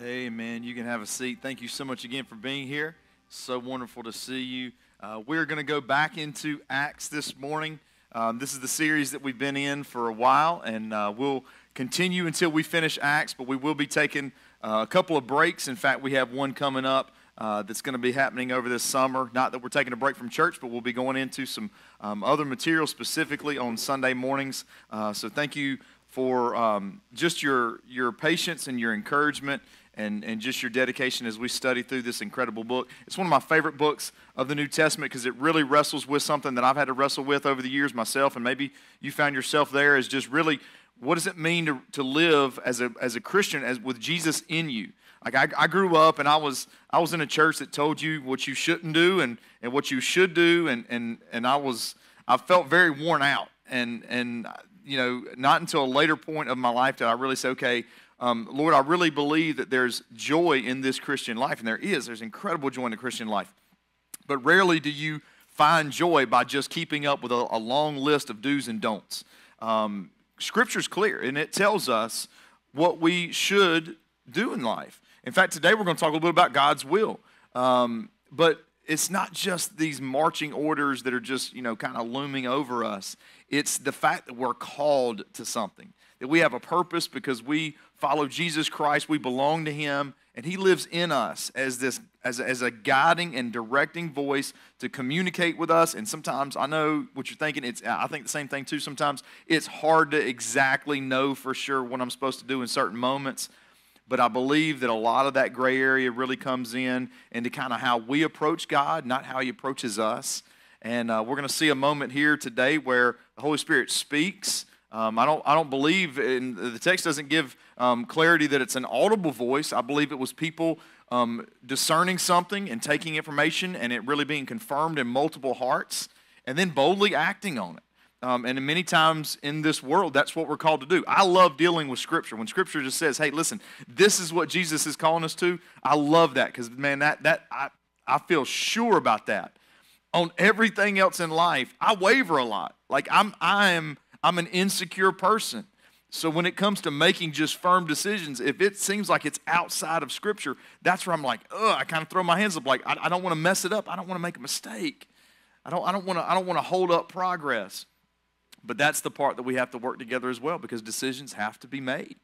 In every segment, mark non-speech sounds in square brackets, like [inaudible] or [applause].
Amen. You can have a seat. Thank you so much again for being here. So wonderful to see you. Uh, we're going to go back into Acts this morning. Um, this is the series that we've been in for a while, and uh, we'll continue until we finish Acts, but we will be taking uh, a couple of breaks. In fact, we have one coming up uh, that's going to be happening over this summer. Not that we're taking a break from church, but we'll be going into some um, other material specifically on Sunday mornings. Uh, so thank you for um, just your, your patience and your encouragement and, and just your dedication as we study through this incredible book. It's one of my favorite books of the New Testament because it really wrestles with something that I've had to wrestle with over the years myself, and maybe you found yourself there, is just really what does it mean to, to live as a, as a Christian as with Jesus in you? Like I, I grew up and I was I was in a church that told you what you shouldn't do and, and what you should do and, and, and I was I felt very worn out and and you know, not until a later point of my life did I really say, okay, um, Lord, I really believe that there's joy in this Christian life, and there is. There's incredible joy in the Christian life. But rarely do you find joy by just keeping up with a, a long list of do's and don'ts. Um, scripture's clear, and it tells us what we should do in life. In fact, today we're going to talk a little bit about God's will. Um, but it's not just these marching orders that are just, you know, kind of looming over us. It's the fact that we're called to something, that we have a purpose because we follow Jesus Christ, we belong to Him, and He lives in us as this as as a guiding and directing voice to communicate with us. And sometimes I know what you're thinking. It's I think the same thing too. Sometimes it's hard to exactly know for sure what I'm supposed to do in certain moments. But I believe that a lot of that gray area really comes in into kind of how we approach God, not how He approaches us. And uh, we're going to see a moment here today where the Holy Spirit speaks. Um, I, don't, I don't believe, in, the text doesn't give um, clarity that it's an audible voice. I believe it was people um, discerning something and taking information and it really being confirmed in multiple hearts and then boldly acting on it. Um, and many times in this world, that's what we're called to do. I love dealing with Scripture. When Scripture just says, hey, listen, this is what Jesus is calling us to, I love that because, man, that, that I, I feel sure about that on everything else in life, I waver a lot. Like I'm I am I'm an insecure person. So when it comes to making just firm decisions, if it seems like it's outside of Scripture, that's where I'm like, ugh, I kind of throw my hands up, like I, I don't want to mess it up. I don't want to make a mistake. I don't, I don't want to I don't want to hold up progress. But that's the part that we have to work together as well because decisions have to be made.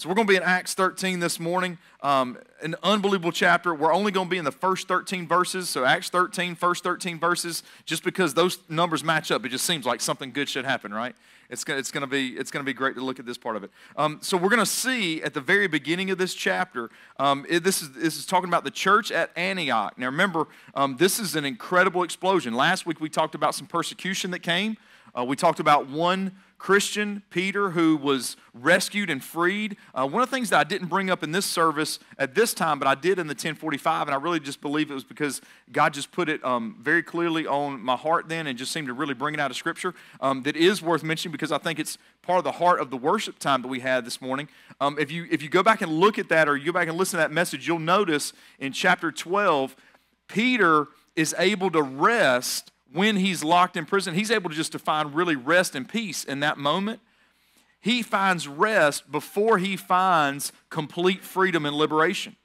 So we're going to be in Acts 13 this morning, um, an unbelievable chapter. We're only going to be in the first 13 verses. So Acts 13, first 13 verses, just because those numbers match up, it just seems like something good should happen, right? It's going, it's going, to, be, it's going to be great to look at this part of it. Um, so we're going to see at the very beginning of this chapter, um, it, this, is, this is talking about the church at Antioch. Now remember, um, this is an incredible explosion. Last week we talked about some persecution that came. Uh, we talked about one Christian, Peter, who was rescued and freed. Uh, one of the things that I didn't bring up in this service at this time, but I did in the 1045, and I really just believe it was because God just put it um, very clearly on my heart then and just seemed to really bring it out of Scripture. Um, that is worth mentioning because I think it's part of the heart of the worship time that we had this morning. Um, if, you, if you go back and look at that or you go back and listen to that message, you'll notice in chapter 12, Peter is able to rest when he's locked in prison, he's able to just to find really rest and peace in that moment. He finds rest before he finds complete freedom and liberation.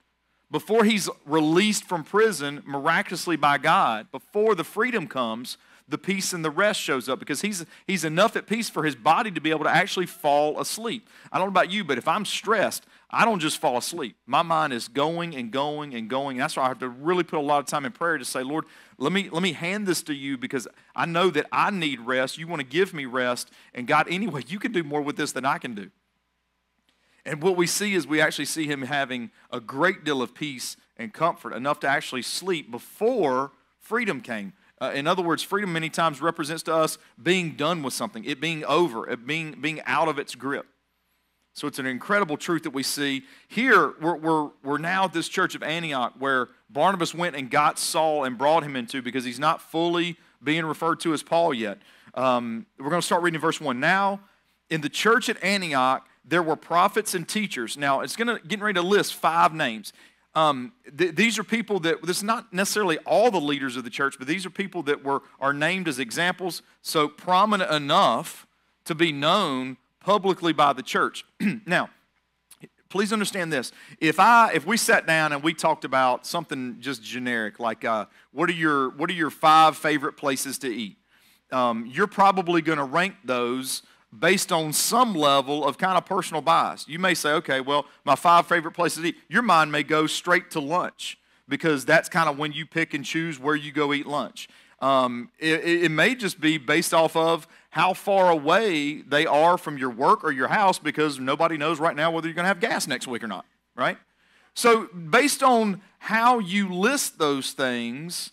Before he's released from prison miraculously by God, before the freedom comes, the peace and the rest shows up because he's, he's enough at peace for his body to be able to actually fall asleep. I don't know about you, but if I'm stressed, I don't just fall asleep. My mind is going and going and going. That's why I have to really put a lot of time in prayer to say, Lord, let me, let me hand this to you because I know that I need rest. You want to give me rest. And God, anyway, you can do more with this than I can do. And what we see is we actually see him having a great deal of peace and comfort, enough to actually sleep before freedom came. Uh, in other words, freedom many times represents to us being done with something, it being over, it being, being out of its grip. So it's an incredible truth that we see. Here, we're, we're, we're now at this church of Antioch where Barnabas went and got Saul and brought him into because he's not fully being referred to as Paul yet. Um, we're going to start reading verse 1. Now, in the church at Antioch, there were prophets and teachers. Now, it's going to getting ready to list five names. Um, th- these are people that this is not necessarily all the leaders of the church, but these are people that were are named as examples, so prominent enough to be known publicly by the church. [clears throat] now, please understand this. If I if we sat down and we talked about something just generic, like uh, what are your what are your five favorite places to eat? Um, you're probably going to rank those based on some level of kind of personal bias. You may say, okay, well, my five favorite places to eat. Your mind may go straight to lunch because that's kind of when you pick and choose where you go eat lunch. Um, it, it, may just be based off of how far away they are from your work or your house because nobody knows right now whether you're going to have gas next week or not, right? So, based on how you list those things,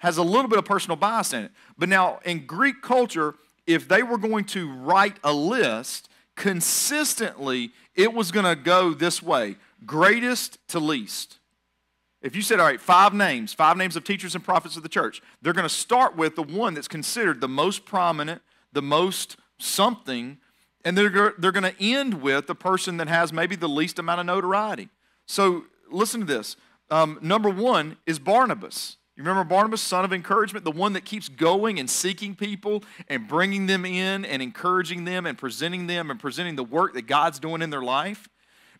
has a little bit of personal bias in it. But now, in Greek culture, if they were going to write a list consistently, it was going to go this way greatest to least. If you said, all right, five names, five names of teachers and prophets of the church, they're going to start with the one that's considered the most prominent, the most something, and they're, they're going to end with the person that has maybe the least amount of notoriety. So listen to this. Um, number one is Barnabas. You remember Barnabas, son of encouragement, the one that keeps going and seeking people and bringing them in and encouraging them and presenting them and presenting the work that God's doing in their life?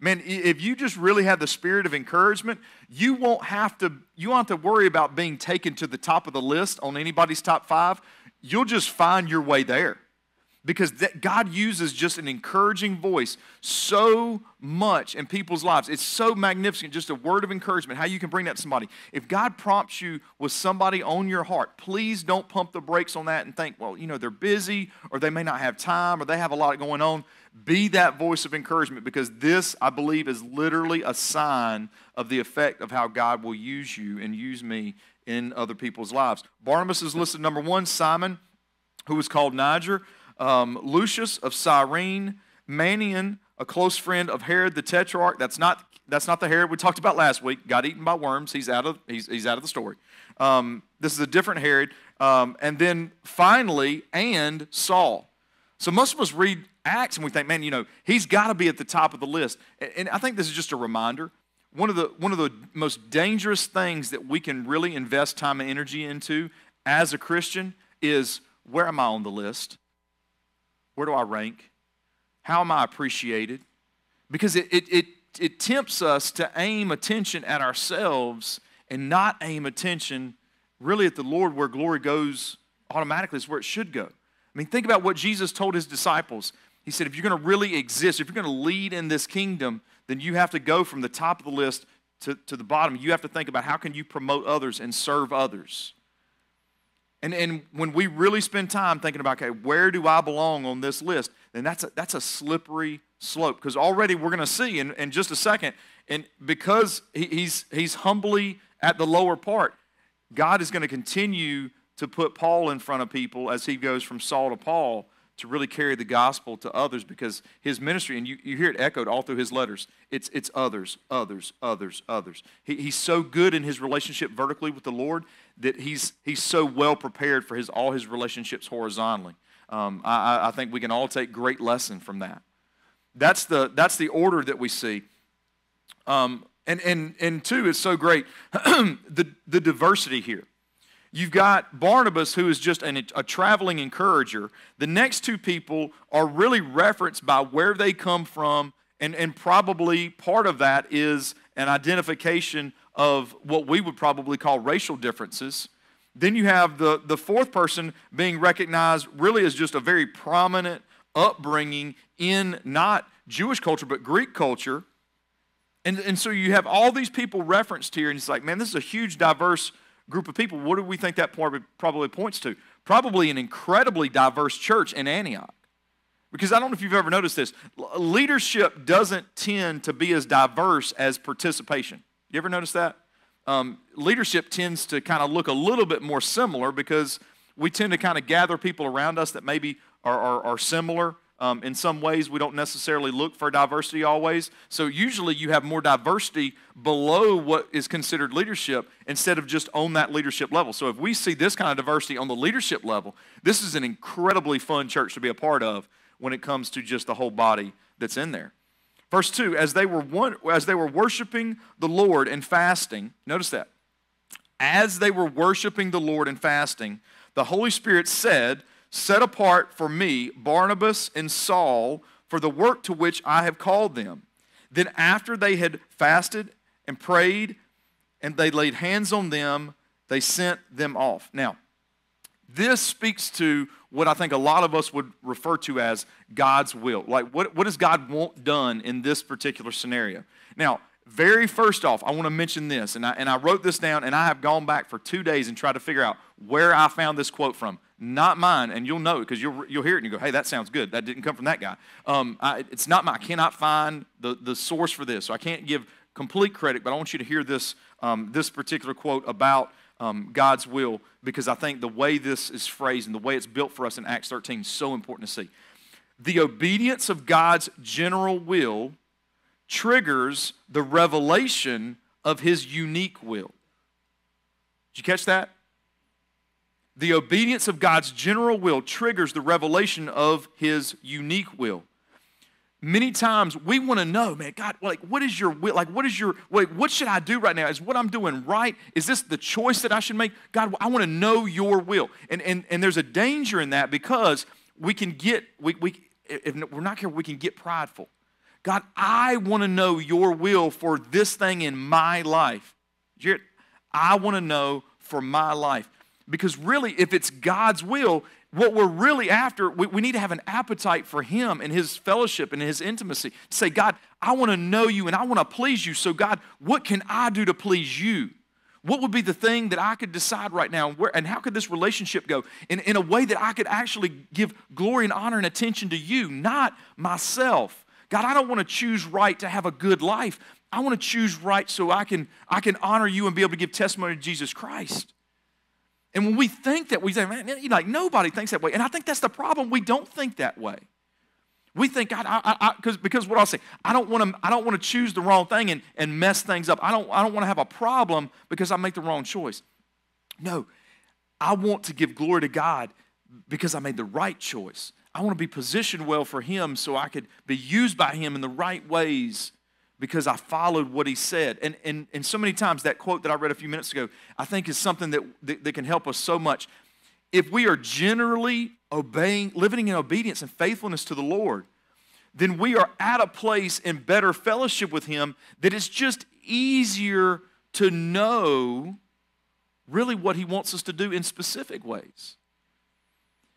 Man, if you just really have the spirit of encouragement, you won't have to you won't have to worry about being taken to the top of the list on anybody's top 5. You'll just find your way there because God uses just an encouraging voice so much in people's lives. It's so magnificent, just a word of encouragement, how you can bring that to somebody. If God prompts you with somebody on your heart, please don't pump the brakes on that and think, well, you know, they're busy or they may not have time or they have a lot going on. Be that voice of encouragement because this, I believe, is literally a sign of the effect of how God will use you and use me in other people's lives. Barnabas is listed number one, Simon, who was called Niger um, Lucius of Cyrene, Manaen, a close friend of Herod the Tetrarch. That's not, that's not the Herod we talked about last week. Got eaten by worms. He's out of, he's, he's out of the story. Um, this is a different Herod. Um, and then finally, and Saul. So most of us read Acts and we think, man, you know, he's got to be at the top of the list. And I think this is just a reminder. One of, the, one of the most dangerous things that we can really invest time and energy into as a Christian is where am I on the list? Where do I rank? How am I appreciated? Because it, it, it, it tempts us to aim attention at ourselves and not aim attention really at the Lord where glory goes automatically, is where it should go. I mean, think about what Jesus told his disciples. He said, if you're going to really exist, if you're going to lead in this kingdom, then you have to go from the top of the list to, to the bottom. You have to think about how can you promote others and serve others. And, and when we really spend time thinking about, okay, where do I belong on this list, then that's a, that's a slippery slope. Because already we're going to see in, in just a second, and because he, he's, he's humbly at the lower part, God is going to continue to put Paul in front of people as he goes from Saul to Paul to really carry the gospel to others because his ministry, and you, you hear it echoed all through his letters, it's, it's others, others, others, others. He, he's so good in his relationship vertically with the Lord that he's, he's so well prepared for his, all his relationships horizontally. Um, I, I think we can all take great lesson from that. That's the, that's the order that we see. Um, and, and, and two, it's so great, [clears throat] the, the diversity here. You've got Barnabas, who is just an, a traveling encourager. The next two people are really referenced by where they come from, and, and probably part of that is an identification of what we would probably call racial differences. Then you have the, the fourth person being recognized really as just a very prominent upbringing in not Jewish culture, but Greek culture. And, and so you have all these people referenced here, and it's like, man, this is a huge, diverse group of people. What do we think that probably points to? Probably an incredibly diverse church in Antioch. Because I don't know if you've ever noticed this. Leadership doesn't tend to be as diverse as participation. You ever notice that? Um, leadership tends to kind of look a little bit more similar because we tend to kind of gather people around us that maybe are, are, are similar um, in some ways, we don't necessarily look for diversity always. So, usually, you have more diversity below what is considered leadership instead of just on that leadership level. So, if we see this kind of diversity on the leadership level, this is an incredibly fun church to be a part of when it comes to just the whole body that's in there. Verse 2 as they were, one, as they were worshiping the Lord and fasting, notice that. As they were worshiping the Lord and fasting, the Holy Spirit said, set apart for me Barnabas and Saul for the work to which I have called them. Then, after they had fasted and prayed, and they laid hands on them, they sent them off. Now, this speaks to what I think a lot of us would refer to as God's will. Like, what, what does God want done in this particular scenario? Now, very first off, I want to mention this, and I, and I wrote this down, and I have gone back for two days and tried to figure out where I found this quote from. Not mine, and you'll know it because you'll, you'll hear it and you go, hey, that sounds good. That didn't come from that guy. Um, I, it's not mine. I cannot find the, the source for this, so I can't give complete credit, but I want you to hear this, um, this particular quote about um, God's will because I think the way this is phrased and the way it's built for us in Acts 13 is so important to see. The obedience of God's general will triggers the revelation of his unique will. Did you catch that? The obedience of God's general will triggers the revelation of his unique will. Many times we want to know, man, God, like, what is your will? Like, what is your, like, what should I do right now? Is what I'm doing right? Is this the choice that I should make? God, I want to know your will. And, and, and there's a danger in that because we can get, we, we, if we're not careful, we can get prideful. God, I want to know your will for this thing in my life. I want to know for my life. Because really, if it's God's will, what we're really after, we, we, need to have an appetite for Him and His fellowship and His intimacy. To say, God, I want to know you and I want to please you. So, God, what can I do to please you? What would be the thing that I could decide right now? And, where, and how could this relationship go in, in a way that I could actually give glory and honor and attention to you, not myself? God, I don't want to choose right to have a good life. I want to choose right so I can, I can honor you and be able to give testimony to Jesus Christ. And when we think that, we say, man, you like nobody thinks that way. And I think that's the problem. We don't think that way. We think, God, I, I, because because what I'll say, I don't want to, I don't want to choose the wrong thing and, and mess things up. I don't, I don't want to have a problem because I make the wrong choice. No, I want to give glory to God because I made the right choice. I want to be positioned well for Him so I could be used by Him in the right ways because I followed what He said. And, and, and so many times, that quote that I read a few minutes ago, I think is something that, that, that can help us so much. If we are generally obeying, living in obedience and faithfulness to the Lord, then we are at a place in better fellowship with Him that it's just easier to know really what He wants us to do in specific ways.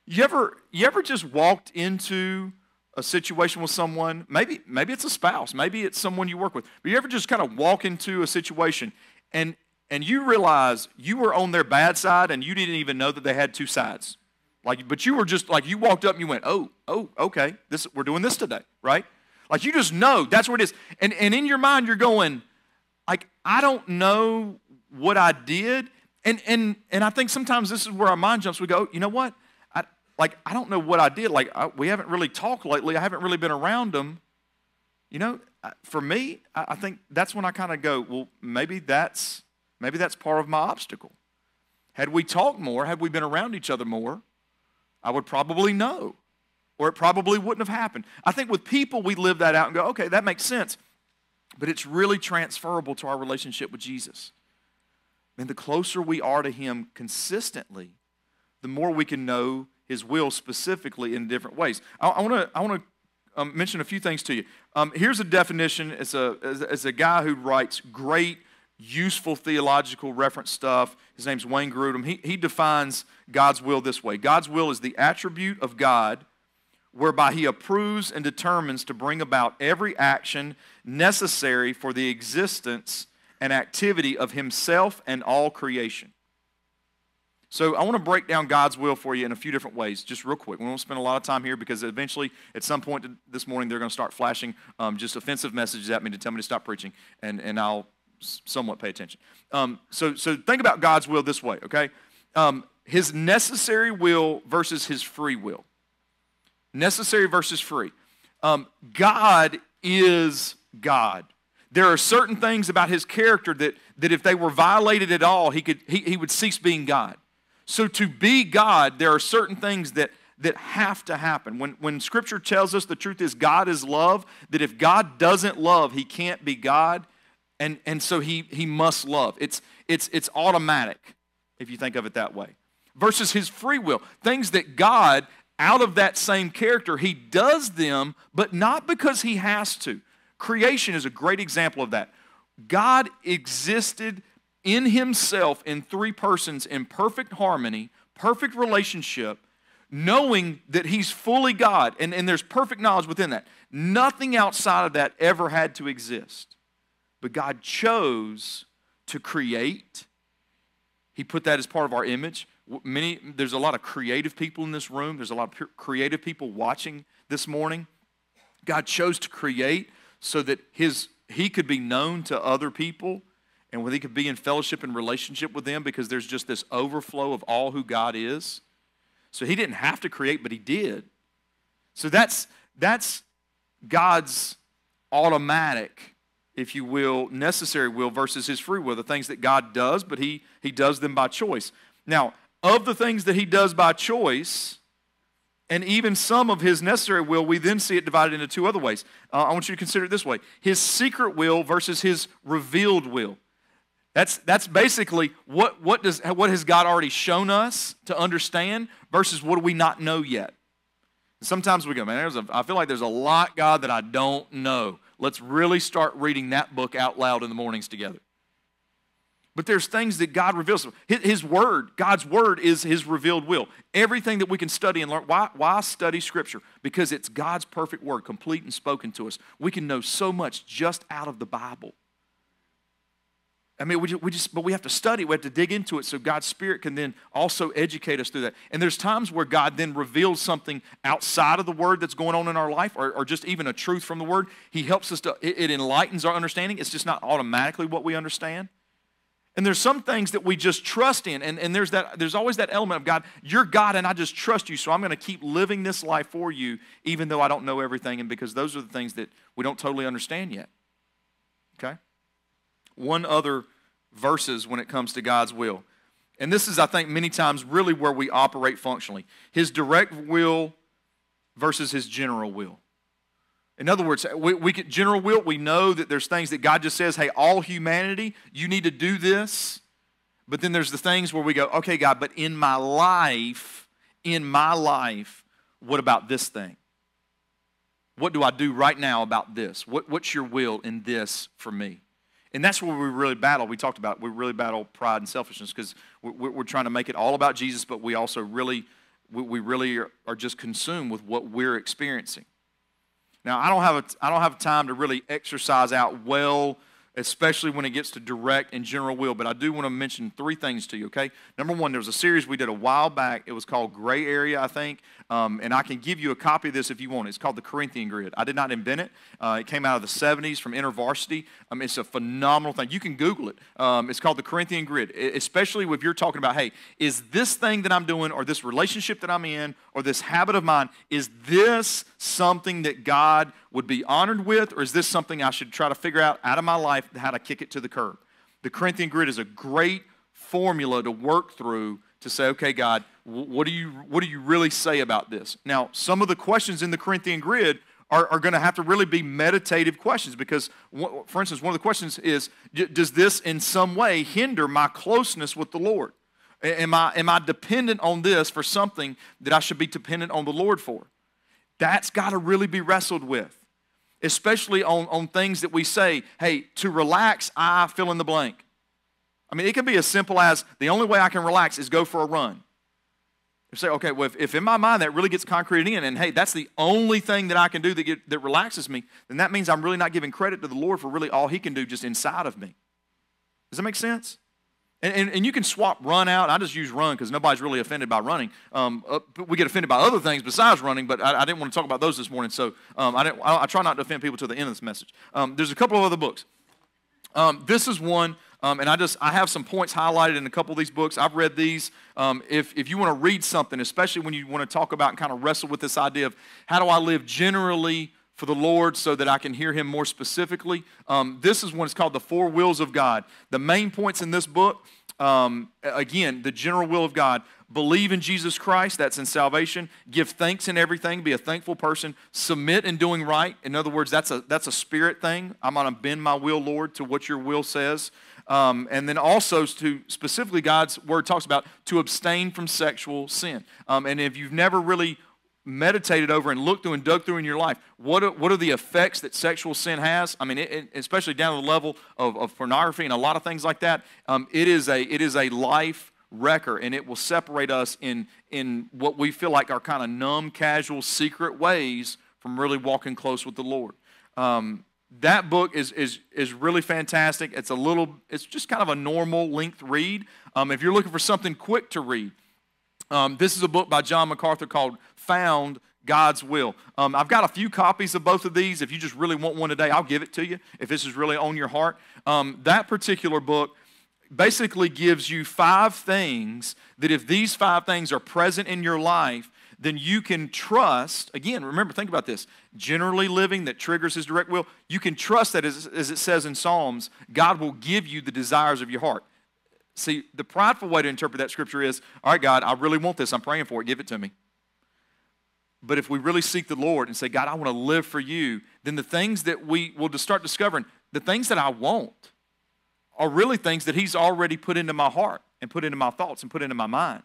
You ever, you ever just walked into a situation with someone, maybe, maybe it's a spouse, maybe it's someone you work with, but you ever just kind of walk into a situation and, and you realize you were on their bad side and you didn't even know that they had two sides. Like, but you were just like you walked up and you went, oh, oh, okay, this we're doing this today, right? Like you just know that's what it is. And and in your mind, you're going, like, I don't know what I did. And and and I think sometimes this is where our mind jumps. We go, you know what? Like, I don't know what I did. Like, I, we haven't really talked lately. I haven't really been around them. You know, for me, I, I think that's when I kind of go, well, maybe that's maybe that's part of my obstacle. Had we talked more, had we been around each other more, I would probably know, or it probably wouldn't have happened. I think with people, we live that out and go, okay, that makes sense. But it's really transferable to our relationship with Jesus. And the closer we are to Him consistently, the more we can know his will specifically in different ways. I want to I want to um, mention a few things to you. Um, here's a definition. It's a as a guy who writes great, useful theological reference stuff. His name's Wayne Grudem. He he defines God's will this way: God's will is the attribute of God whereby he approves and determines to bring about every action necessary for the existence and activity of himself and all creation. So I want to break down God's will for you in a few different ways, just real quick. We won't spend a lot of time here because eventually, at some point this morning, they're going to start flashing um, just offensive messages at me to tell me to stop preaching, and, and I'll somewhat pay attention. Um, so, so think about God's will this way, okay? Um, his necessary will versus his free will. Necessary versus free. Um, God is God. There are certain things about his character that, that if they were violated at all, he, could, he, he would cease being God. So to be God, there are certain things that that have to happen. When, when Scripture tells us the truth is God is love, that if God doesn't love, he can't be God, and, and so he, he must love. It's, it's, it's automatic, if you think of it that way. Versus his free will. Things that God, out of that same character, he does them, but not because he has to. Creation is a great example of that. God existed in himself in three persons in perfect harmony, perfect relationship, knowing that he's fully God, and, and there's perfect knowledge within that. Nothing outside of that ever had to exist. But God chose to create. He put that as part of our image. Many, there's a lot of creative people in this room. There's a lot of creative people watching this morning. God chose to create so that his, he could be known to other people and where he could be in fellowship and relationship with them because there's just this overflow of all who God is. So he didn't have to create, but he did. So that's, that's God's automatic, if you will, necessary will versus his free will, the things that God does, but he, he does them by choice. Now, of the things that he does by choice, and even some of his necessary will, we then see it divided into two other ways. Uh, I want you to consider it this way his secret will versus his revealed will. That's, that's basically what, what, does, what has God already shown us to understand versus what do we not know yet. Sometimes we go, man, there's a, I feel like there's a lot, God, that I don't know. Let's really start reading that book out loud in the mornings together. But there's things that God reveals. His, his, word, God's word is his revealed will. Everything that we can study and learn. Why, why study scripture? Because it's God's perfect word, complete and spoken to us. We can know so much just out of the Bible. I mean, we just, we just, but we have to study, we have to dig into it so God's Spirit can then also educate us through that. And there's times where God then reveals something outside of the Word that's going on in our life, or, or just even a truth from the Word. He helps us to, it, it enlightens our understanding. It's just not automatically what we understand. And there's some things that we just trust in, and, and there's, that, there's always that element of God, you're God, and I just trust you, so I'm going to keep living this life for you, even though I don't know everything, and because those are the things that we don't totally understand yet. Okay? One other verses when it comes to God's will. And this is, I think, many times really where we operate functionally His direct will versus His general will. In other words, we, we get general will, we know that there's things that God just says, hey, all humanity, you need to do this. But then there's the things where we go, okay, God, but in my life, in my life, what about this thing? What do I do right now about this? What, what's your will in this for me? And that's where we really battle. We talked about we really battle pride and selfishness because we're, trying to make it all about Jesus, but we also really we really are just consumed with what we're experiencing. Now, I don't have a, I don't have time to really exercise out well especially when it gets to direct and general will. But I do want to mention three things to you, okay? Number one, there was a series we did a while back. It was called Gray Area, I think. Um, and I can give you a copy of this if you want. It's called the Corinthian Grid. I did not invent it. Uh, it came out of the 70s from InterVarsity. Um, it's a phenomenal thing. You can Google it. Um, it's called the Corinthian Grid, especially if you're talking about, hey, is this thing that I'm doing or this relationship that I'm in or this habit of mine, is this something that God would be honored with, or is this something I should try to figure out out of my life how to kick it to the curb? The Corinthian grid is a great formula to work through to say, okay, God, what do you, what do you really say about this? Now, some of the questions in the Corinthian grid are, are going to have to really be meditative questions because, for instance, one of the questions is Does this in some way hinder my closeness with the Lord? Am I, am I dependent on this for something that I should be dependent on the Lord for? That's got to really be wrestled with especially on, on things that we say, hey, to relax, I fill in the blank. I mean, it can be as simple as the only way I can relax is go for a run. You say, okay, well, if, if in my mind that really gets concreted in, and hey, that's the only thing that I can do that, get, that relaxes me, then that means I'm really not giving credit to the Lord for really all He can do just inside of me. Does that make sense? And, and, and, you can swap run out. I just use run because nobody's really offended by running. Um, uh, we get offended by other things besides running, but I, I, didn't want to talk about those this morning. So um, I, I, I, try not to offend people to the end of this message. Um, there's a couple of other books. Um, this is one, um, and I just I have some points highlighted in a couple of these books. I've read these. Um, if, if you want to read something, especially when you want to talk about and kind of wrestle with this idea of how do I live generally for the Lord so that I can hear Him more specifically. Um, this is one, it's called The Four Wills of God. The main points in this book, um, again, the general will of God. Believe in Jesus Christ, that's in salvation. Give thanks in everything, be a thankful person. Submit in doing right. In other words, that's a, that's a spirit thing. I'm going to bend my will, Lord, to what your will says. Um, and then also to specifically God's word talks about to abstain from sexual sin. Um, and if you've never really meditated over and looked through and dug through in your life, what are, what are the effects that sexual sin has? I mean, it, it, especially down to the level of, of, pornography and a lot of things like that. Um, it, is a, it is a life wrecker, and it will separate us in, in what we feel like are kind of numb, casual, secret ways from really walking close with the Lord. Um, that book is, is, is really fantastic. It's a little, it's just kind of a normal length read. Um, if you're looking for something quick to read, um, this is a book by John MacArthur called Found God's Will. Um, I've got a few copies of both of these. If you just really want one today, I'll give it to you if this is really on your heart. Um, that particular book basically gives you five things that if these five things are present in your life, then you can trust, again, remember, think about this generally living that triggers his direct will. You can trust that, as, as it says in Psalms, God will give you the desires of your heart. See, the prideful way to interpret that scripture is, all right, God, I really want this. I'm praying for it. Give it to me. But if we really seek the Lord and say, God, I want to live for you, then the things that we will start discovering, the things that I want are really things that He's already put into my heart and put into my thoughts and put into my mind.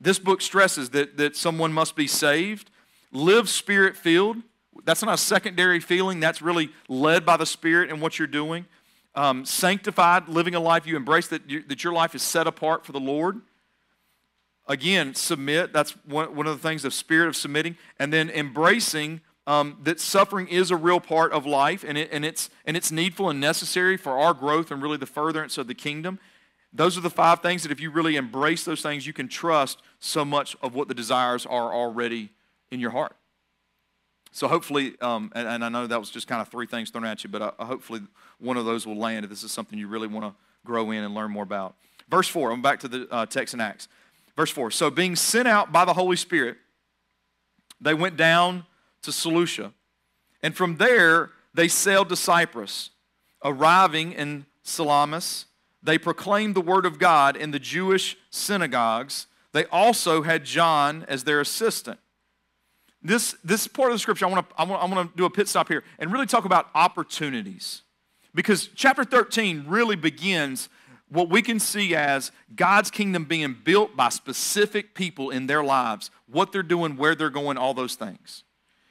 This book stresses that, that someone must be saved, live spirit filled. That's not a secondary feeling, that's really led by the Spirit and what you're doing. Um, sanctified, living a life you embrace that, you, that your life is set apart for the Lord. Again, submit. That's one, one of the things, the spirit of submitting. And then embracing um, that suffering is a real part of life and, it, and, it's, and it's needful and necessary for our growth and really the furtherance of the kingdom. Those are the five things that if you really embrace those things, you can trust so much of what the desires are already in your heart. So hopefully, um, and, and, I know that was just kind of three things thrown at you, but uh, hopefully one of those will land if this is something you really want to grow in and learn more about. Verse 4, I'm back to the uh, text in Acts. Verse 4 So being sent out by the Holy Spirit, they went down to Seleucia. And from there, they sailed to Cyprus. Arriving in Salamis, they proclaimed the word of God in the Jewish synagogues. They also had John as their assistant. This, this part of the scripture, I want, to, I, want, I want to do a pit stop here and really talk about opportunities. Because chapter 13 really begins what we can see as God's kingdom being built by specific people in their lives, what they're doing, where they're going, all those things.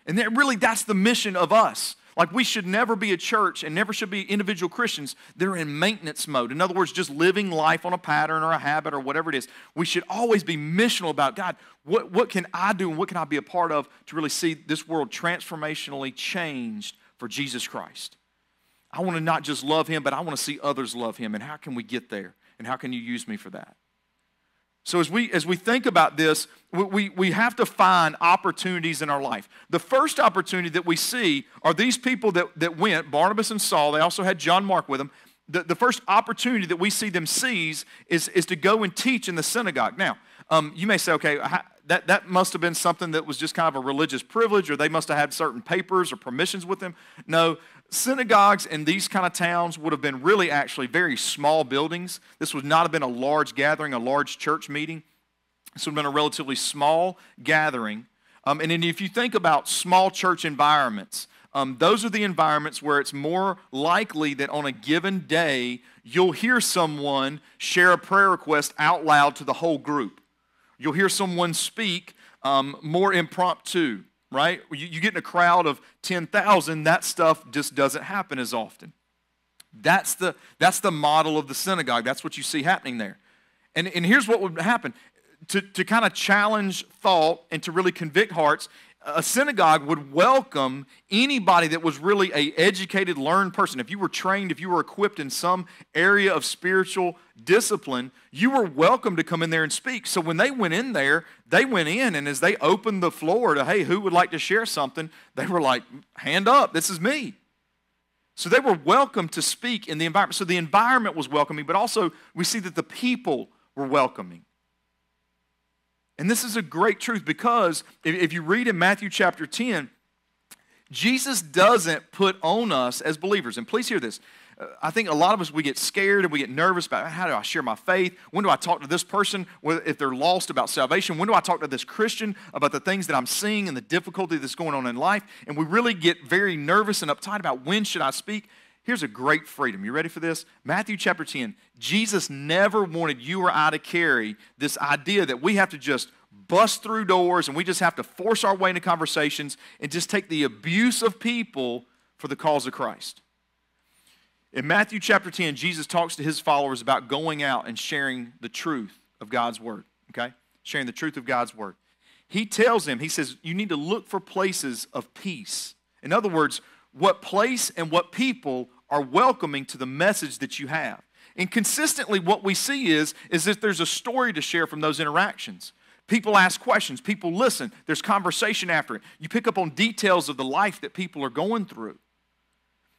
And that really, that's the mission of us. Like, we should never be a church and never should be individual Christians. They're in maintenance mode. In other words, just living life on a pattern or a habit or whatever it is. We should always be missional about God, what, what can I do and what can I be a part of to really see this world transformationally changed for Jesus Christ? I want to not just love him, but I want to see others love him. And how can we get there? And how can you use me for that? So as we as we think about this, we, we have to find opportunities in our life. The first opportunity that we see are these people that, that went, Barnabas and Saul, they also had John Mark with them. The, the first opportunity that we see them seize is, is to go and teach in the synagogue. Now, um, you may say, okay, that, that must have been something that was just kind of a religious privilege, or they must have had certain papers or permissions with them. No, synagogues in these kind of towns would have been really actually very small buildings. This would not have been a large gathering, a large church meeting. This would have been a relatively small gathering. Um, and if you think about small church environments, um, those are the environments where it's more likely that on a given day you'll hear someone share a prayer request out loud to the whole group. You'll hear someone speak um, more impromptu right? You, you get in a crowd of 10,000, that stuff just doesn't happen as often. That's the, that's the model of the synagogue. That's what you see happening there. And, and here's what would happen to, to kind of challenge thought and to really convict hearts a synagogue would welcome anybody that was really a educated learned person. If you were trained if you were equipped in some area of spiritual discipline you were welcome to come in there and speak. So when they went in there they went in and as they opened the floor to hey who would like to share something? they were like hand up this is me. So they were welcome to speak in the environment. So the environment was welcoming but also we see that the people were welcoming and this is a great truth because if, you read in Matthew chapter 10, Jesus doesn't put on us as believers, and please hear this. Uh, I think a lot of us, we get scared and we get nervous about how do I share my faith? When do I talk to this person if they're lost about salvation? When do I talk to this Christian about the things that I'm seeing and the difficulty that's going on in life? And we really get very nervous and uptight about when should I speak? Here's a great freedom. You ready for this? Matthew chapter 10. Jesus never wanted you or I to carry this idea that we have to just bust through doors and we just have to force our way into conversations and just take the abuse of people for the cause of Christ. In Matthew chapter 10, Jesus talks to his followers about going out and sharing the truth of God's word, okay? Sharing the truth of God's word. He tells them, he says, you need to look for places of peace. In other words, what place and what people are welcoming to the message that you have. And consistently, what we see is, is that there's a story to share from those interactions. People ask questions, people listen, there's conversation after it. You pick up on details of the life that people are going through.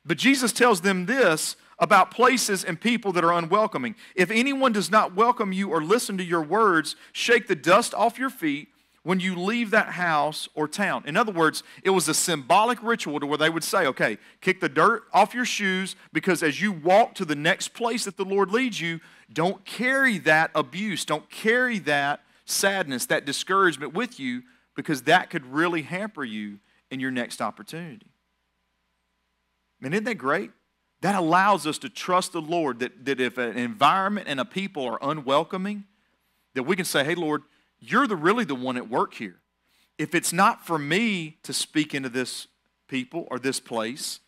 But Jesus tells them this about places and people that are unwelcoming. If anyone does not welcome you or listen to your words, shake the dust off your feet when you leave that house or town. In other words, it was a symbolic ritual to where they would say, okay, kick the dirt off your shoes because as you walk to the next place that the Lord leads you, don't carry that abuse, don't carry that sadness, that discouragement with you because that could really hamper you in your next opportunity. And isn't that great? That allows us to trust the Lord that, that if an environment and a people are unwelcoming, that we can say, hey, Lord, you're the, really the one at work here. If it's not for me to speak into this people or this place,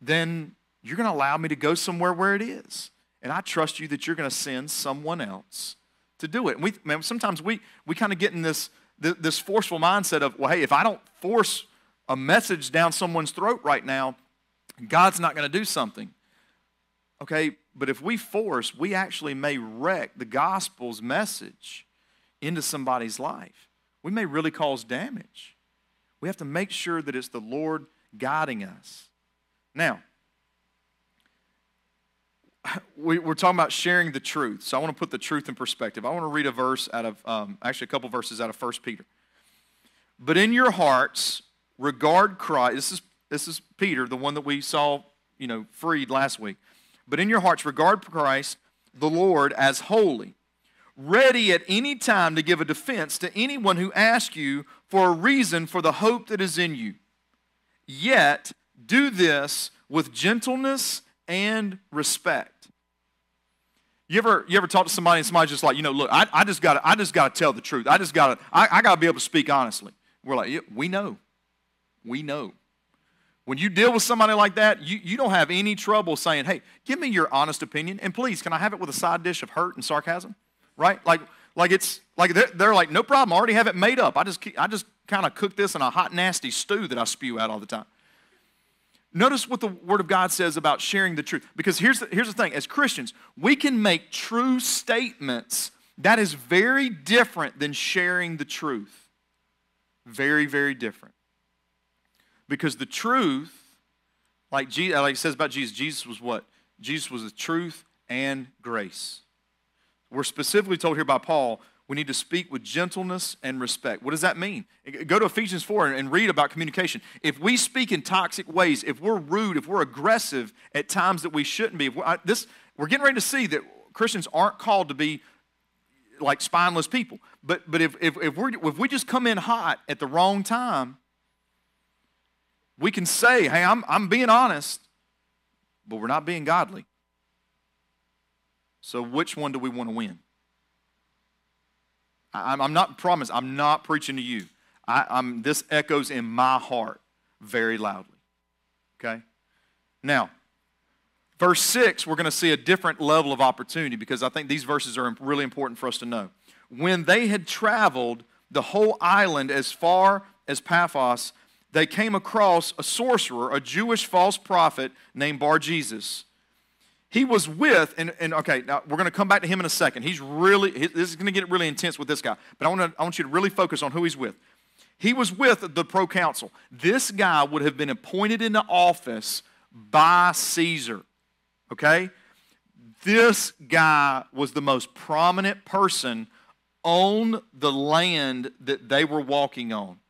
then you're going to allow me to go somewhere where it is. And I trust you that you're going to send someone else to do it. And we, man, sometimes we, we kind of get in this, this forceful mindset of, well, hey, if I don't force a message down someone's throat right now, God's not going to do something. Okay, but if we force, we actually may wreck the gospel's message into somebody's life. We may really cause damage. We have to make sure that it's the Lord guiding us. Now, we, are talking about sharing the truth. So I want to put the truth in perspective. I want to read a verse out of, um, actually, a couple verses out of 1 Peter. But in your hearts, regard Christ. This is, this is Peter, the one that we saw, you know, freed last week. But in your hearts, regard Christ, the Lord, as holy, ready at any time to give a defense to anyone who asks you for a reason for the hope that is in you. Yet, do this with gentleness and respect you ever, you ever talk to somebody and somebody's just like, you know, look, I, I just got I just got to tell the truth. I just got to, I, I got to be able to speak honestly. We're like, yeah, we know. We know. When you deal with somebody like that, you, you don't have any trouble saying, hey, give me your honest opinion. And please, can I have it with a side dish of hurt and sarcasm? Right? Like, like it's like they're, they're like, no problem. I already have it made up. I just, I just kind of cook this in a hot, nasty stew that I spew out all the time. Notice what the Word of God says about sharing the truth. Because here's the, here's the thing as Christians, we can make true statements that is very different than sharing the truth. Very, very different. Because the truth, like, Jesus, like it says about Jesus, Jesus was what? Jesus was the truth and grace. We're specifically told here by Paul we need to speak with gentleness and respect. What does that mean? Go to Ephesians 4 and read about communication. If we speak in toxic ways, if we're rude, if we're aggressive at times that we shouldn't be, we're, this, we're getting ready to see that Christians aren't called to be like spineless people. But, but if, if, if, we're, if we just come in hot at the wrong time, we can say, hey, I'm, I'm being honest, but we're not being godly. So, which one do we want to win? I'm, I'm not promised, I'm not preaching to you. I, I'm, this echoes in my heart very loudly. Okay? Now, verse 6, we're going to see a different level of opportunity because I think these verses are really important for us to know. When they had traveled the whole island as far as Paphos, they came across a sorcerer, a Jewish false prophet named Bar Jesus he was with, and, and okay, now we're going to come back to him in a second. He's really, this is going to get really intense with this guy, but I want, to, I want you to really focus on who he's with. He was with the proconsul. This guy would have been appointed into office by Caesar, okay? This guy was the most prominent person on the land that they were walking on.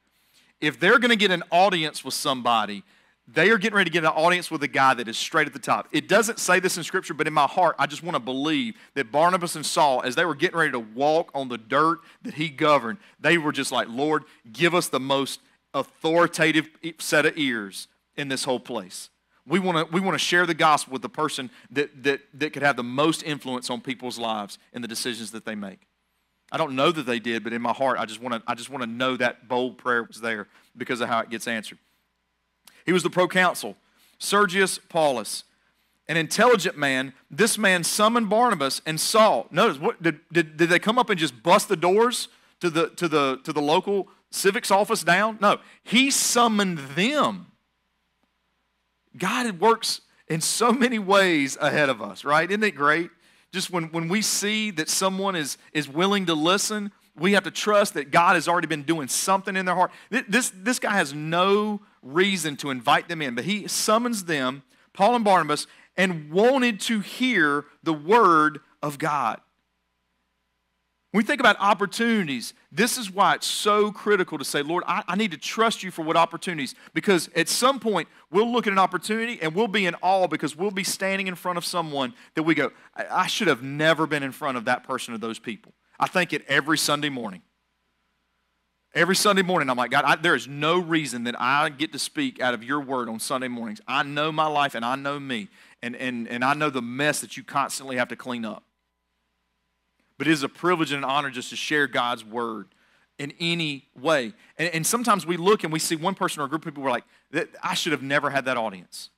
If they're going to get an audience with somebody, they are getting ready to get an audience with a guy that is straight at the top. It doesn't say this in Scripture, but in my heart, I just want to believe that Barnabas and Saul, as they were getting ready to walk on the dirt that he governed, they were just like, Lord, give us the most authoritative set of ears in this whole place. We want to we want to share the gospel with the person that, that, that could have the most influence on people's lives and the decisions that they make. I don't know that they did, but in my heart, I just want to I just want to know that bold prayer was there because of how it gets answered. He was the proconsul, Sergius Paulus, an intelligent man. This man summoned Barnabas and Saul. Notice, what did, did, did they come up and just bust the doors to the to the to the local civics office down? No, he summoned them. God works in so many ways ahead of us, right? Isn't it great? Just when, when we see that someone is, is willing to listen, we have to trust that God has already been doing something in their heart. This, this guy has no reason to invite them in, but he summons them, Paul and Barnabas, and wanted to hear the word of God. When we think about opportunities, this is why it's so critical to say, Lord, I, I, need to trust you for what opportunities. Because at some point, we'll look at an opportunity and we'll be in awe because we'll be standing in front of someone that we go, I, I should have never been in front of that person or those people. I think it every Sunday morning. Every Sunday morning, I'm like, God, I, there is no reason that I get to speak out of your word on Sunday mornings. I know my life and I know me, and, and, and I know the mess that you constantly have to clean up. But it is a privilege and an honor just to share God's word in any way. And, and sometimes we look and we see one person or a group of people, we're like, I should have never had that audience.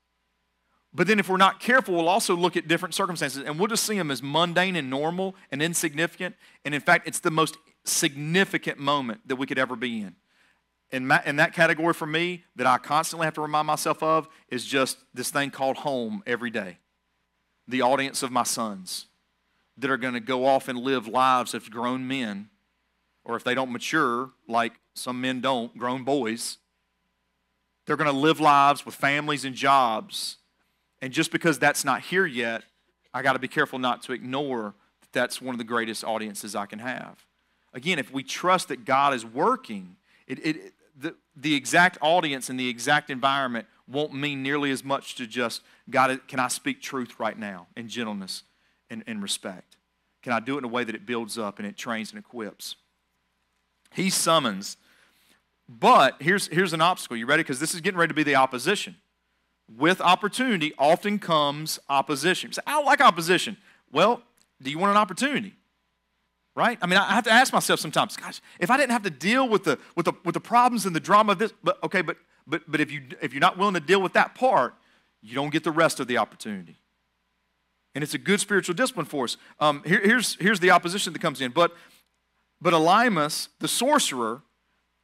But then if we're not careful, we'll also look at different circumstances and we'll just see them as mundane and normal and insignificant. And in fact, it's the most significant moment that we could ever be in. And, my, in that category for me, that I constantly have to remind myself of, is just this thing called home every day. The audience of my sons that are going to go off and live lives as grown men, or if they don't mature, like some men don't, grown boys, they're going to live lives with families and jobs. And just because that's not here yet, I got to be careful not to ignore that that's one of the greatest audiences I can have. Again, if we trust that God is working, it, it, the, the exact audience and the exact environment won't mean nearly as much to just, God, can I speak truth right now in gentleness? and, and respect? Can I do it in a way that it builds up and it trains and equips? He summons. But here's, here's an obstacle. You ready? Because this is getting ready to be the opposition. With opportunity often comes opposition. say, I don't like opposition. Well, do you want an opportunity? Right? I mean, I have to ask myself sometimes, gosh, if I didn't have to deal with the, with the, with the problems and the drama of this, but okay, but, but, but if, you, if you're not willing to deal with that part, you don't get the rest of the opportunity and it's a good spiritual discipline for us. Um, here, here's, here's the opposition that comes in. But, but Elymas, the sorcerer,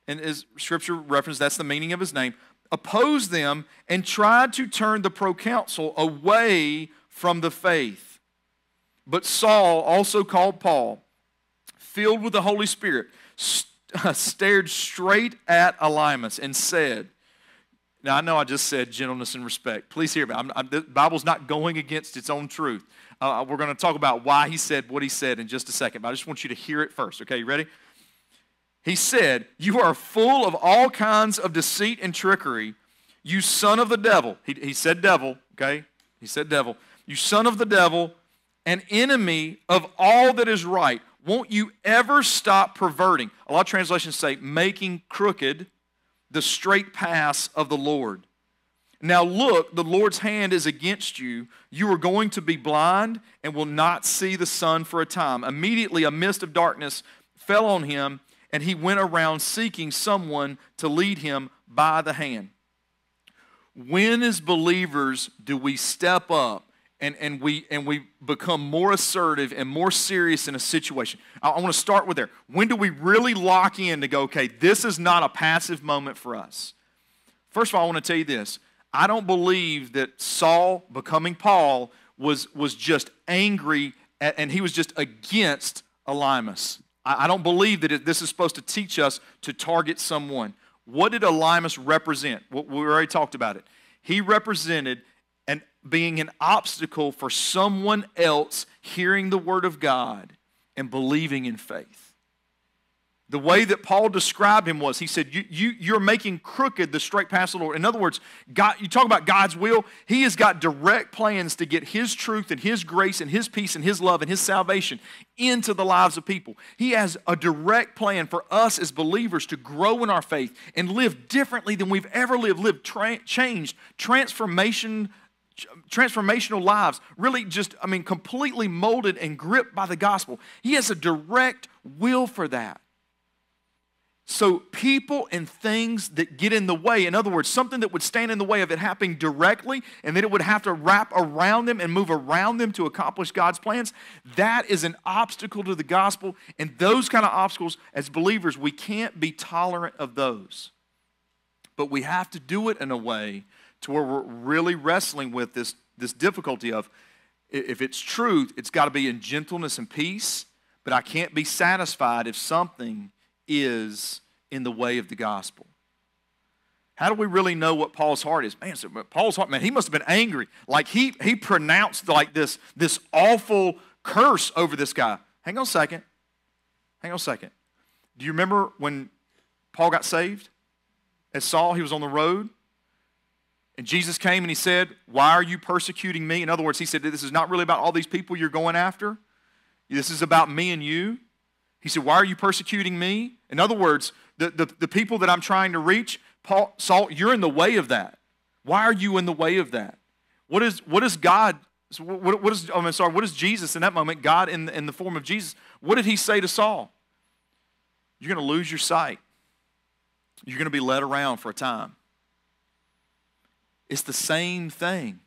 and as scripture reference, that's the meaning of his name, opposed them and tried to turn the proconsul away from the faith. But Saul, also called Paul, filled with the Holy Spirit, st- [laughs] stared straight at Elymas and said, now, I know I just said gentleness and respect. Please hear me. I'm, I'm, the Bible's not going against its own truth. Uh, we're going to talk about why he said what he said in just a second, but I just want you to hear it first. Okay, you ready? He said, You are full of all kinds of deceit and trickery, you son of the devil. He, he said devil, okay? He said devil. You son of the devil, an enemy of all that is right. Won't you ever stop perverting? A lot of translations say making crooked the straight paths of the Lord. Now look, the Lord's hand is against you. You are going to be blind and will not see the sun for a time. Immediately, a mist of darkness fell on him, and he went around seeking someone to lead him by the hand. When, as believers, do we step up and, and, we, and we become more assertive and more serious in a situation. I, I want to start with there. When do we really lock in to go, okay, this is not a passive moment for us? First of all, I want to tell you this. I don't believe that Saul becoming Paul was, was just angry at, and he was just against Elymas. I, I don't believe that it, this is supposed to teach us to target someone. What did Elymas represent? we already talked about it. He represented being an obstacle for someone else hearing the Word of God and believing in faith. The way that Paul described him was, he said, you, you, You're making crooked the straight path of the Lord. In other words, God, you talk about God's will, He has got direct plans to get His truth and His grace and His peace and His love and His salvation into the lives of people. He has a direct plan for us as believers to grow in our faith and live differently than we've ever lived, live tra- changed, transformation transformational lives, really just, I mean, completely molded and gripped by the gospel. He has a direct will for that. So, people and things that get in the way, in other words, something that would stand in the way of it happening directly and then it would have to wrap around them and move around them to accomplish God's plans, that is an obstacle to the gospel. And those kind of obstacles, as believers, we can't be tolerant of those. But we have to do it in a way to where we're really wrestling with this, this difficulty of if it's truth, it's got to be in gentleness and peace, but I can't be satisfied if something is in the way of the gospel. How do we really know what Paul's heart is? Man, so Paul's heart, man, he must have been angry. Like he he pronounced like this, this awful curse over this guy. Hang on a second. Hang on a second. Do you remember when Paul got saved? As Saul, he was on the road. And Jesus came and he said, Why are you persecuting me? In other words, he said, This is not really about all these people you're going after. This is about me and you. He said, Why are you persecuting me? In other words, the, the, the people that I'm trying to reach, Paul, Saul, you're in the way of that. Why are you in the way of that? What is, what is God, what, what is, I'm sorry, what is Jesus in that moment, God in, in the form of Jesus, what did he say to Saul? You're going to lose your sight. You're going to be led around for a time. It's the same thing.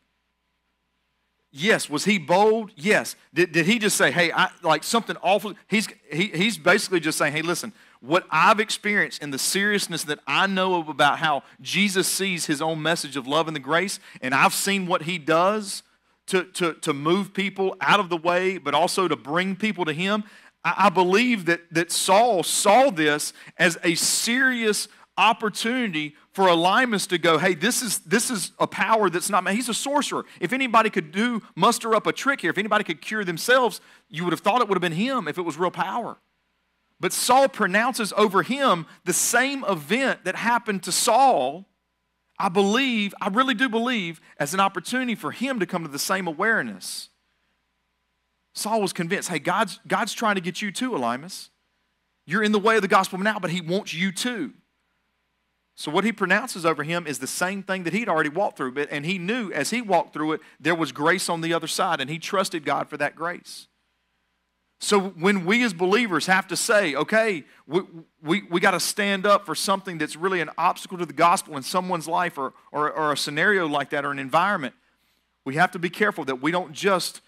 Yes. Was he bold? Yes. Did, did he just say, hey, I, like something awful? He's, he, he's basically just saying, hey, listen, what I've experienced and the seriousness that I know of about how Jesus sees his own message of love and the grace, and I've seen what he does to, to, to move people out of the way, but also to bring people to him. I, I believe that, that Saul saw this as a serious opportunity for Elymas to go, hey, this is, this is a power that's not, man. he's a sorcerer. If anybody could do, muster up a trick here, if anybody could cure themselves, you would have thought it would have been him if it was real power. But Saul pronounces over him the same event that happened to Saul, I believe, I really do believe, as an opportunity for him to come to the same awareness. Saul was convinced, hey, God's, God's trying to get you too, Elymas. You're in the way of the gospel now, but he wants you too. So, what he pronounces over him is the same thing that he'd already walked through. But and he knew as he walked through it, there was grace on the other side, and he trusted God for that grace. So, when we as believers have to say, okay, we, we, we got to stand up for something that's really an obstacle to the gospel in someone's life or, or, or a scenario like that or an environment, we have to be careful that we don't just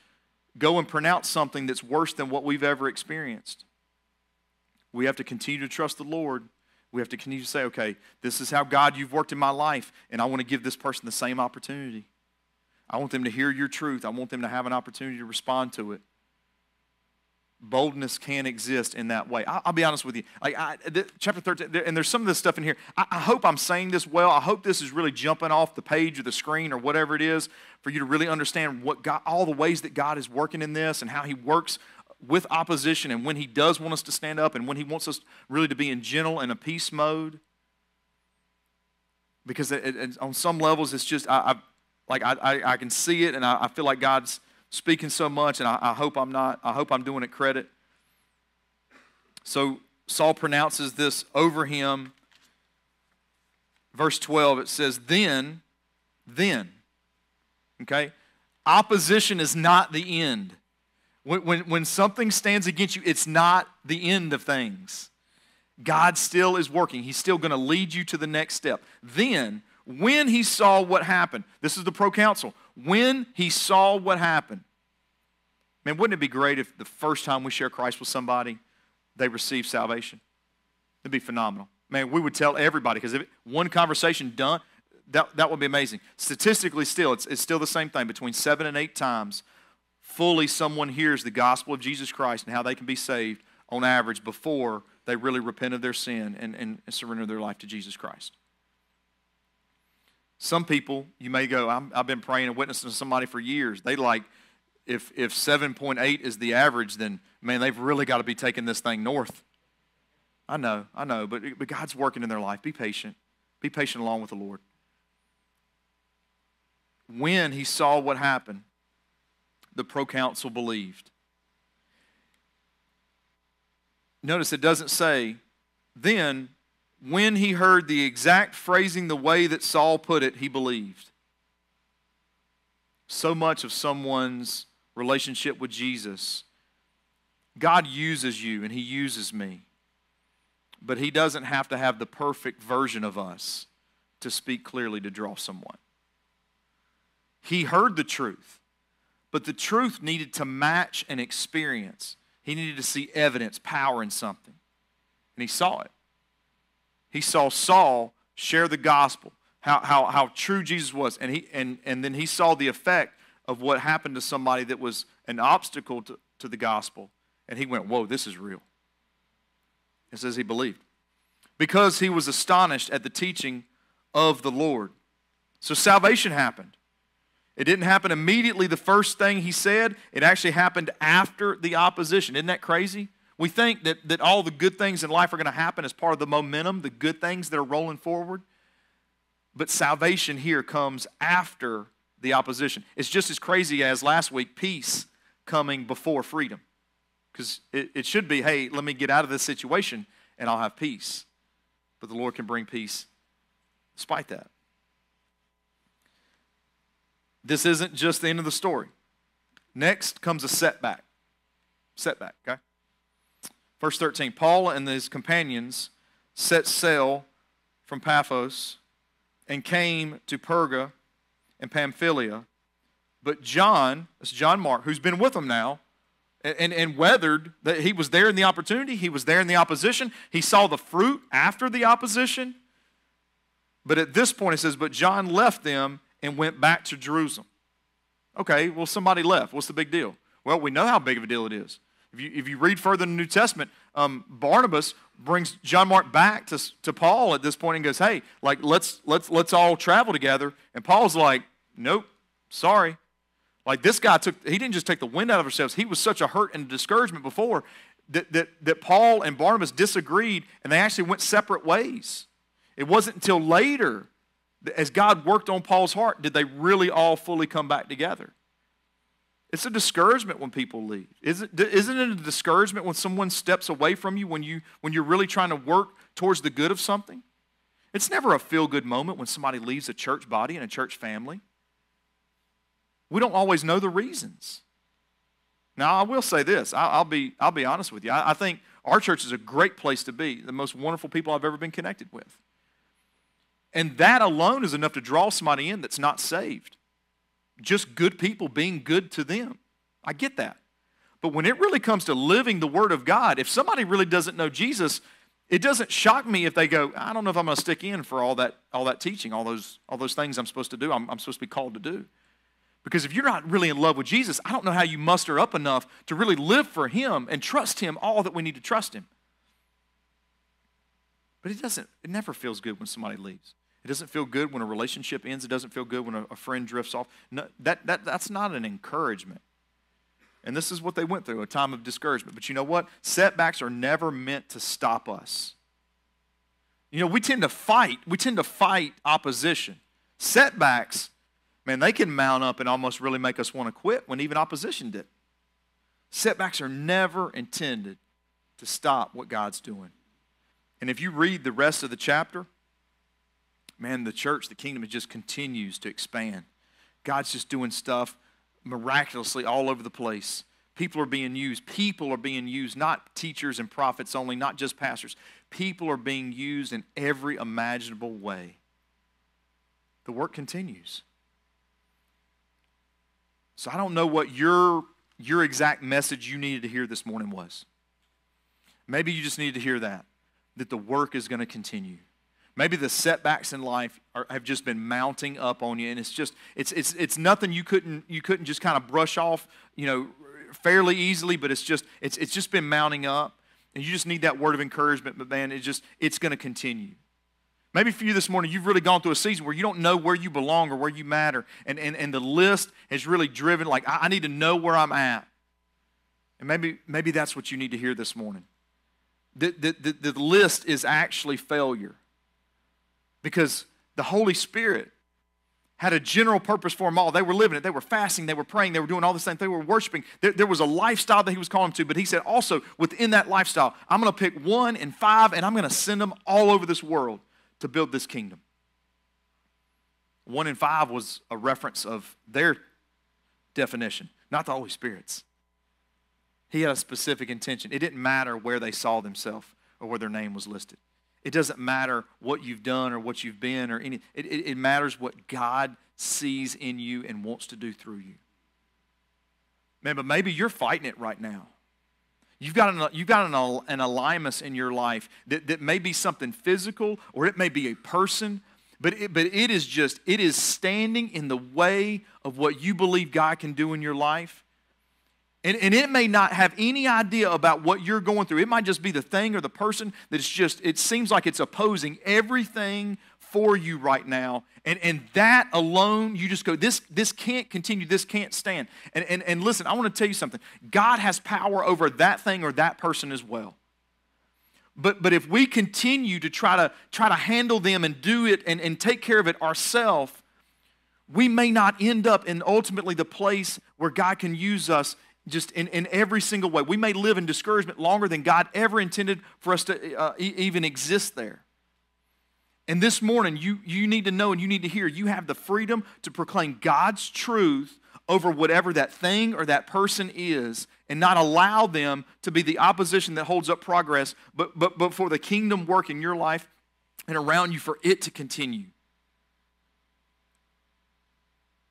go and pronounce something that's worse than what we've ever experienced. We have to continue to trust the Lord we have to continue to say, okay, this is how God you've worked in my life, and I want to give this person the same opportunity. I want them to hear your truth. I want them to have an opportunity to respond to it. Boldness can exist in that way. I'll, I'll be honest with you. Like I, the, chapter 13, and there's some of this stuff in here. I, I hope I'm saying this well. I hope this is really jumping off the page or the screen or whatever it is for you to really understand what God, all the ways that God is working in this and how He works with opposition and when he does want us to stand up and when he wants us really to be in gentle and a peace mode. Because it, it, on some levels, it's just, I, I like I, I, can see it and I, I, feel like God's speaking so much and I, I hope I'm not, I hope I'm doing it credit. So Saul pronounces this over him. Verse 12, it says, Then, then, okay, opposition is not the end. When, when, when something stands against you, it's not the end of things. God still is working. He's still going to lead you to the next step. Then, when he saw what happened, this is the proconsul. When he saw what happened, man, wouldn't it be great if the first time we share Christ with somebody, they receive salvation? It'd be phenomenal. Man, we would tell everybody because if it, one conversation done, that, that would be amazing. Statistically, still, it's, it's still the same thing. Between seven and eight times, fully someone hears the gospel of Jesus Christ and how they can be saved on average before they really repent of their sin and, and, surrender their life to Jesus Christ. Some people, you may go, i have been praying and witnessing to somebody for years. They like, if, if 7.8 is the average, then, man, they've really got to be taking this thing north. I know, I know, but, but God's working in their life. Be patient. Be patient along with the Lord. When he saw what happened, the proconsul believed. Notice it doesn't say, then when he heard the exact phrasing the way that Saul put it, he believed. so much of someone's relationship with Jesus, God uses you and He uses me. But He doesn't have to have the perfect version of us to speak clearly to draw someone. He heard the truth, but the truth needed to match an experience. He needed to see evidence, power in something. And he saw it. He saw Saul share the gospel, how, how, how true Jesus was. And, he, and, and then he saw the effect of what happened to somebody that was an obstacle to, to the gospel. And he went, Whoa, this is real. It says he believed. Because he was astonished at the teaching of the Lord. So salvation happened. It didn't happen immediately the first thing he said, it actually happened after the opposition. Isn't that crazy? We think that, that all the good things in life are going to happen as part of the momentum, the good things that are rolling forward. But salvation here comes after the opposition. It's just as crazy as last week peace coming before freedom. Because it, it should be, hey, let me get out of this situation and I'll have peace. But the Lord can bring peace despite that. This isn't just the end of the story. Next comes a setback. Setback, okay? Verse 13 Paul and his companions set sail from Paphos and came to Perga and Pamphylia. But John, that's John Mark, who's been with them now, and, and weathered that he was there in the opportunity, he was there in the opposition, he saw the fruit after the opposition. But at this point, it says, But John left them and went back to Jerusalem. Okay, well, somebody left. What's the big deal? Well, we know how big of a deal it is. If you, if you read further in the New Testament, um, Barnabas brings John Mark back to, to Paul at this point and goes, hey, like, let's, let's, let's all travel together. And Paul's like, nope, sorry. Like, this guy took, he didn't just take the wind out of ourselves. He was such a hurt and discouragement before that, that, that Paul and Barnabas disagreed and they actually went separate ways. It wasn't until later as God worked on Paul's heart, did they really all fully come back together? It's a discouragement when people leave. Isn't, isn't it a discouragement when someone steps away from you when, you when you're really trying to work towards the good of something? It's never a feel good moment when somebody leaves a church body and a church family. We don't always know the reasons. Now, I will say this I'll, be, I'll be honest with you. I, I think our church is a great place to be, the most wonderful people I've ever been connected with. And that alone is enough to draw somebody in that's not saved. Just good people being good to them. I get that. But when it really comes to living the Word of God, if somebody really doesn't know Jesus, it doesn't shock me if they go, I don't know if I'm going to stick in for all that, all that teaching, all those, all those things I'm supposed to do, I'm, I'm supposed to be called to do. Because if you're not really in love with Jesus, I don't know how you muster up enough to really live for Him and trust Him all that we need to trust Him. But it doesn't, it never feels good when somebody leaves. It doesn't feel good when a relationship ends. It doesn't feel good when a, a friend drifts off. No, that, that, that's not an encouragement. And this is what they went through a time of discouragement. But you know what? Setbacks are never meant to stop us. You know, we tend to fight, we tend to fight opposition. Setbacks, man, they can mount up and almost really make us want to quit when even opposition did. Setbacks are never intended to stop what God's doing. And if you read the rest of the chapter, man, the church, the kingdom, it just continues to expand. God's just doing stuff miraculously all over the place. People are being used. People are being used, not teachers and prophets only, not just pastors. People are being used in every imaginable way. The work continues. So I don't know what your, your exact message you needed to hear this morning was. Maybe you just needed to hear that, that the work is going to continue. Maybe the setbacks in life are, have just been mounting up on you, and it's just it's it's it's nothing you couldn't you couldn't just kind of brush off, you know, fairly easily. But it's just it's it's just been mounting up, and you just need that word of encouragement. But man, it just it's going to continue. Maybe for you this morning, you've really gone through a season where you don't know where you belong or where you matter, and and, and the list has really driven like I, I need to know where I'm at. And maybe maybe that's what you need to hear this morning. The, the, the, the list is actually failure because the Holy Spirit had a general purpose for them all. They were living it. They were fasting. They were praying. They were doing all this things. They were worshiping. There, there, was a lifestyle that he was calling them to, but he said also within that lifestyle, I'm going to pick one and five and I'm going to send them all over this world to build this kingdom. One in five was a reference of their definition, not the Holy Spirit's. He had a specific intention. It didn't matter where they saw themselves or where their name was listed. It doesn't matter what you've done or what you've been or any. It, it, it matters what God sees in you and wants to do through you. Man, but maybe you're fighting it right now. You've got an, you've got an, an alignment in your life that, that may be something physical or it may be a person, but it, but it is just, it is standing in the way of what you believe God can do in your life. And, and it may not have any idea about what you're going through. It might just be the thing or the person that's just, it seems like it's opposing everything for you right now. And, and that alone, you just go, this, this can't continue, this can't stand. And, and, and listen, I want to tell you something. God has power over that thing or that person as well. But, but if we continue to try to try to handle them and do it and, and take care of it ourselves, we may not end up in ultimately the place where God can use us just in, in every single way. We may live in discouragement longer than God ever intended for us to uh, even exist there. And this morning, you, you need to know and you need to hear you have the freedom to proclaim God's truth over whatever that thing or that person is and not allow them to be the opposition that holds up progress, but, but, but for the kingdom work in your life and around you for it to continue.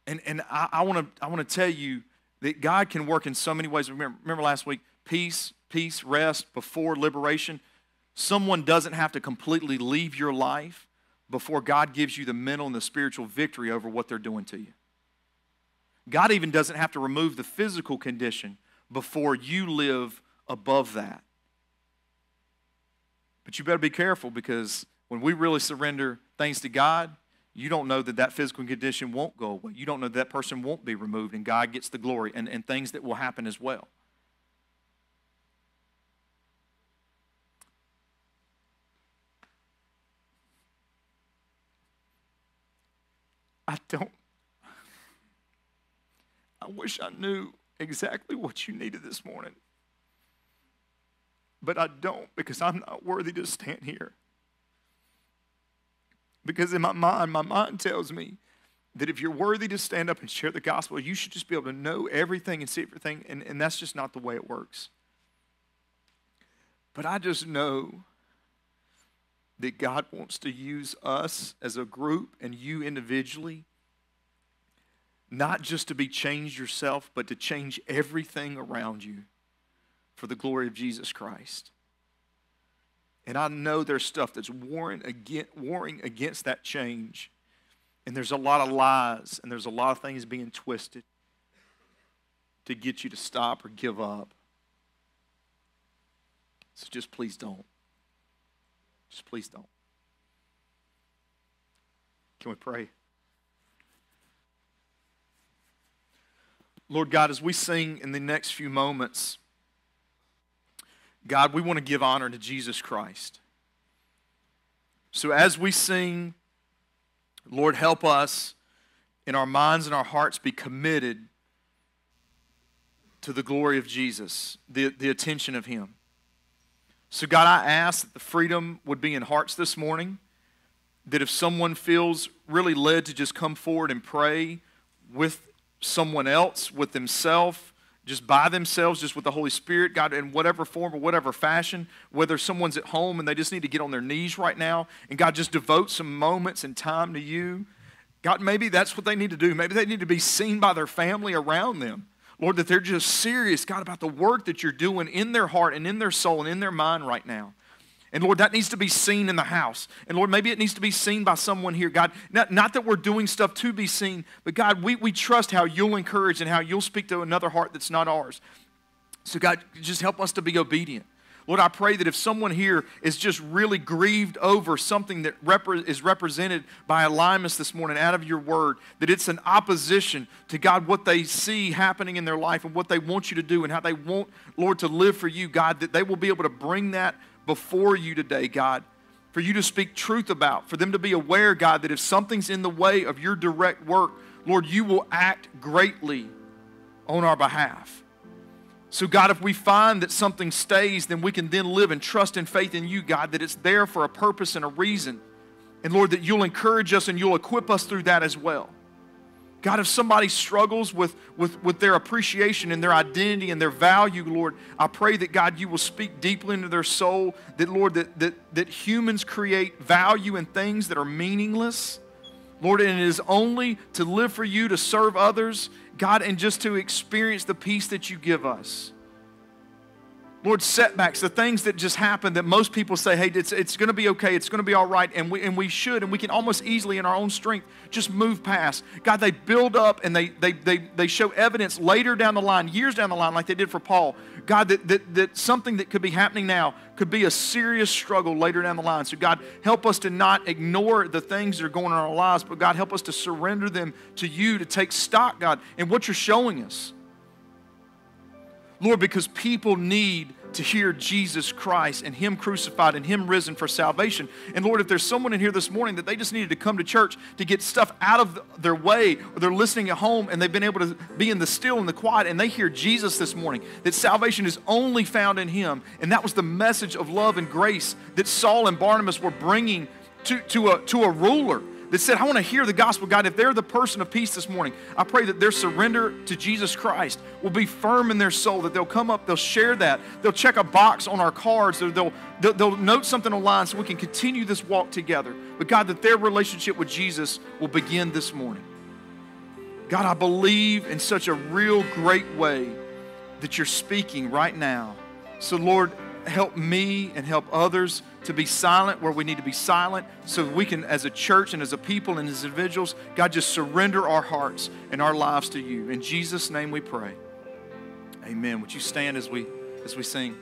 And, and I, I want to I wanna tell you that God can work in so many ways. Remember, remember last week, peace, peace, rest before liberation. Someone doesn't have to completely leave your life before God gives you the mental and the spiritual victory over what they're doing to you. God even doesn't have to remove the physical condition before you live above that. But you better be careful because when we really surrender things to God, you don't know that that physical condition won't go away. You don't know that, that person won't be removed and God gets the glory and, and things that will happen as well. I don't. I wish I knew exactly what you needed this morning. But I don't because I'm not worthy to stand here. Because in my mind, my mind tells me that if you're worthy to stand up and share the gospel, you should just be able to know everything and see everything, and, and that's just not the way it works. But I just know that God wants to use us as a group and you individually, not just to be changed yourself, but to change everything around you for the glory of Jesus Christ. And I know there's stuff that's warring against, against that change. And there's a lot of lies and there's a lot of things being twisted to get you to stop or give up. So just please don't. Just please don't. Can we pray? Lord God, as we sing in the next few moments, God, we want to give honor to Jesus Christ. So as we sing, Lord, help us in our minds and our hearts be committed to the glory of Jesus, the, the attention of Him. So, God, I ask that the freedom would be in hearts this morning. That if someone feels really led to just come forward and pray with someone else, with themselves, just by themselves, just with the Holy Spirit, God, in whatever form or whatever fashion, whether someone's at home and they just need to get on their knees right now, and God, just devote some moments and time to you. God, maybe that's what they need to do. Maybe they need to be seen by their family around them. Lord, that they're just serious, God, about the work that you're doing in their heart and in their soul and in their mind right now. And Lord, that needs to be seen in the house. And Lord, maybe it needs to be seen by someone here. God, not, not that we're doing stuff to be seen, but God, we, we trust how you'll encourage and how you'll speak to another heart that's not ours. So, God, just help us to be obedient. Lord, I pray that if someone here is just really grieved over something that repre- is represented by alignments this morning out of your word, that it's an opposition to God, what they see happening in their life and what they want you to do and how they want, Lord, to live for you, God, that they will be able to bring that before you today, God, for you to speak truth about, for them to be aware, God, that if something's in the way of your direct work, Lord, you will act greatly on our behalf. So, God, if we find that something stays, then we can then live and trust and faith in you, God, that it's there for a purpose and a reason. And Lord, that you'll encourage us and you'll equip us through that as well. God, if somebody struggles with, with, with their appreciation and their identity and their value, Lord, I pray that, God, you will speak deeply into their soul, that, Lord, that, that, that humans create value in things that are meaningless. Lord, and it is only to live for you, to serve others, God, and just to experience the peace that you give us. Lord, setbacks, the things that just happen that most people say, hey, it's, it's going to be okay, it's going to be all right, and we, and we should, and we can almost easily in our own strength just move past. God, they build up and they, they, they, they show evidence later down the line, years down the line, like they did for Paul. God, that, that, that something that could be happening now could be a serious struggle later down the line. So, God, help us to not ignore the things that are going on in our lives, but God, help us to surrender them to you, to take stock, God, in what you're showing us. Lord, because people need to hear Jesus Christ and Him crucified and Him risen for salvation. And Lord, if there's someone in here this morning that they just needed to come to church to get stuff out of their way, or they're listening at home and they've been able to be in the still and the quiet, and they hear Jesus this morning, that salvation is only found in Him. And that was the message of love and grace that Saul and Barnabas were bringing to, to, a, to a ruler that said, I want to hear the gospel. God, if they're the person of peace this morning, I pray that their surrender to Jesus Christ will be firm in their soul, that they'll come up, they'll share that, they'll check a box on our cards, they'll, they'll, they'll note something online so we can continue this walk together. But God, that their relationship with Jesus will begin this morning. God, I believe in such a real great way that you're speaking right now. So, Lord, help me and help others to be silent where we need to be silent so we can, as a church and as a people and as individuals, God, just surrender our hearts and our lives to you. In Jesus' name we pray. Amen. Would you stand as we as we sing?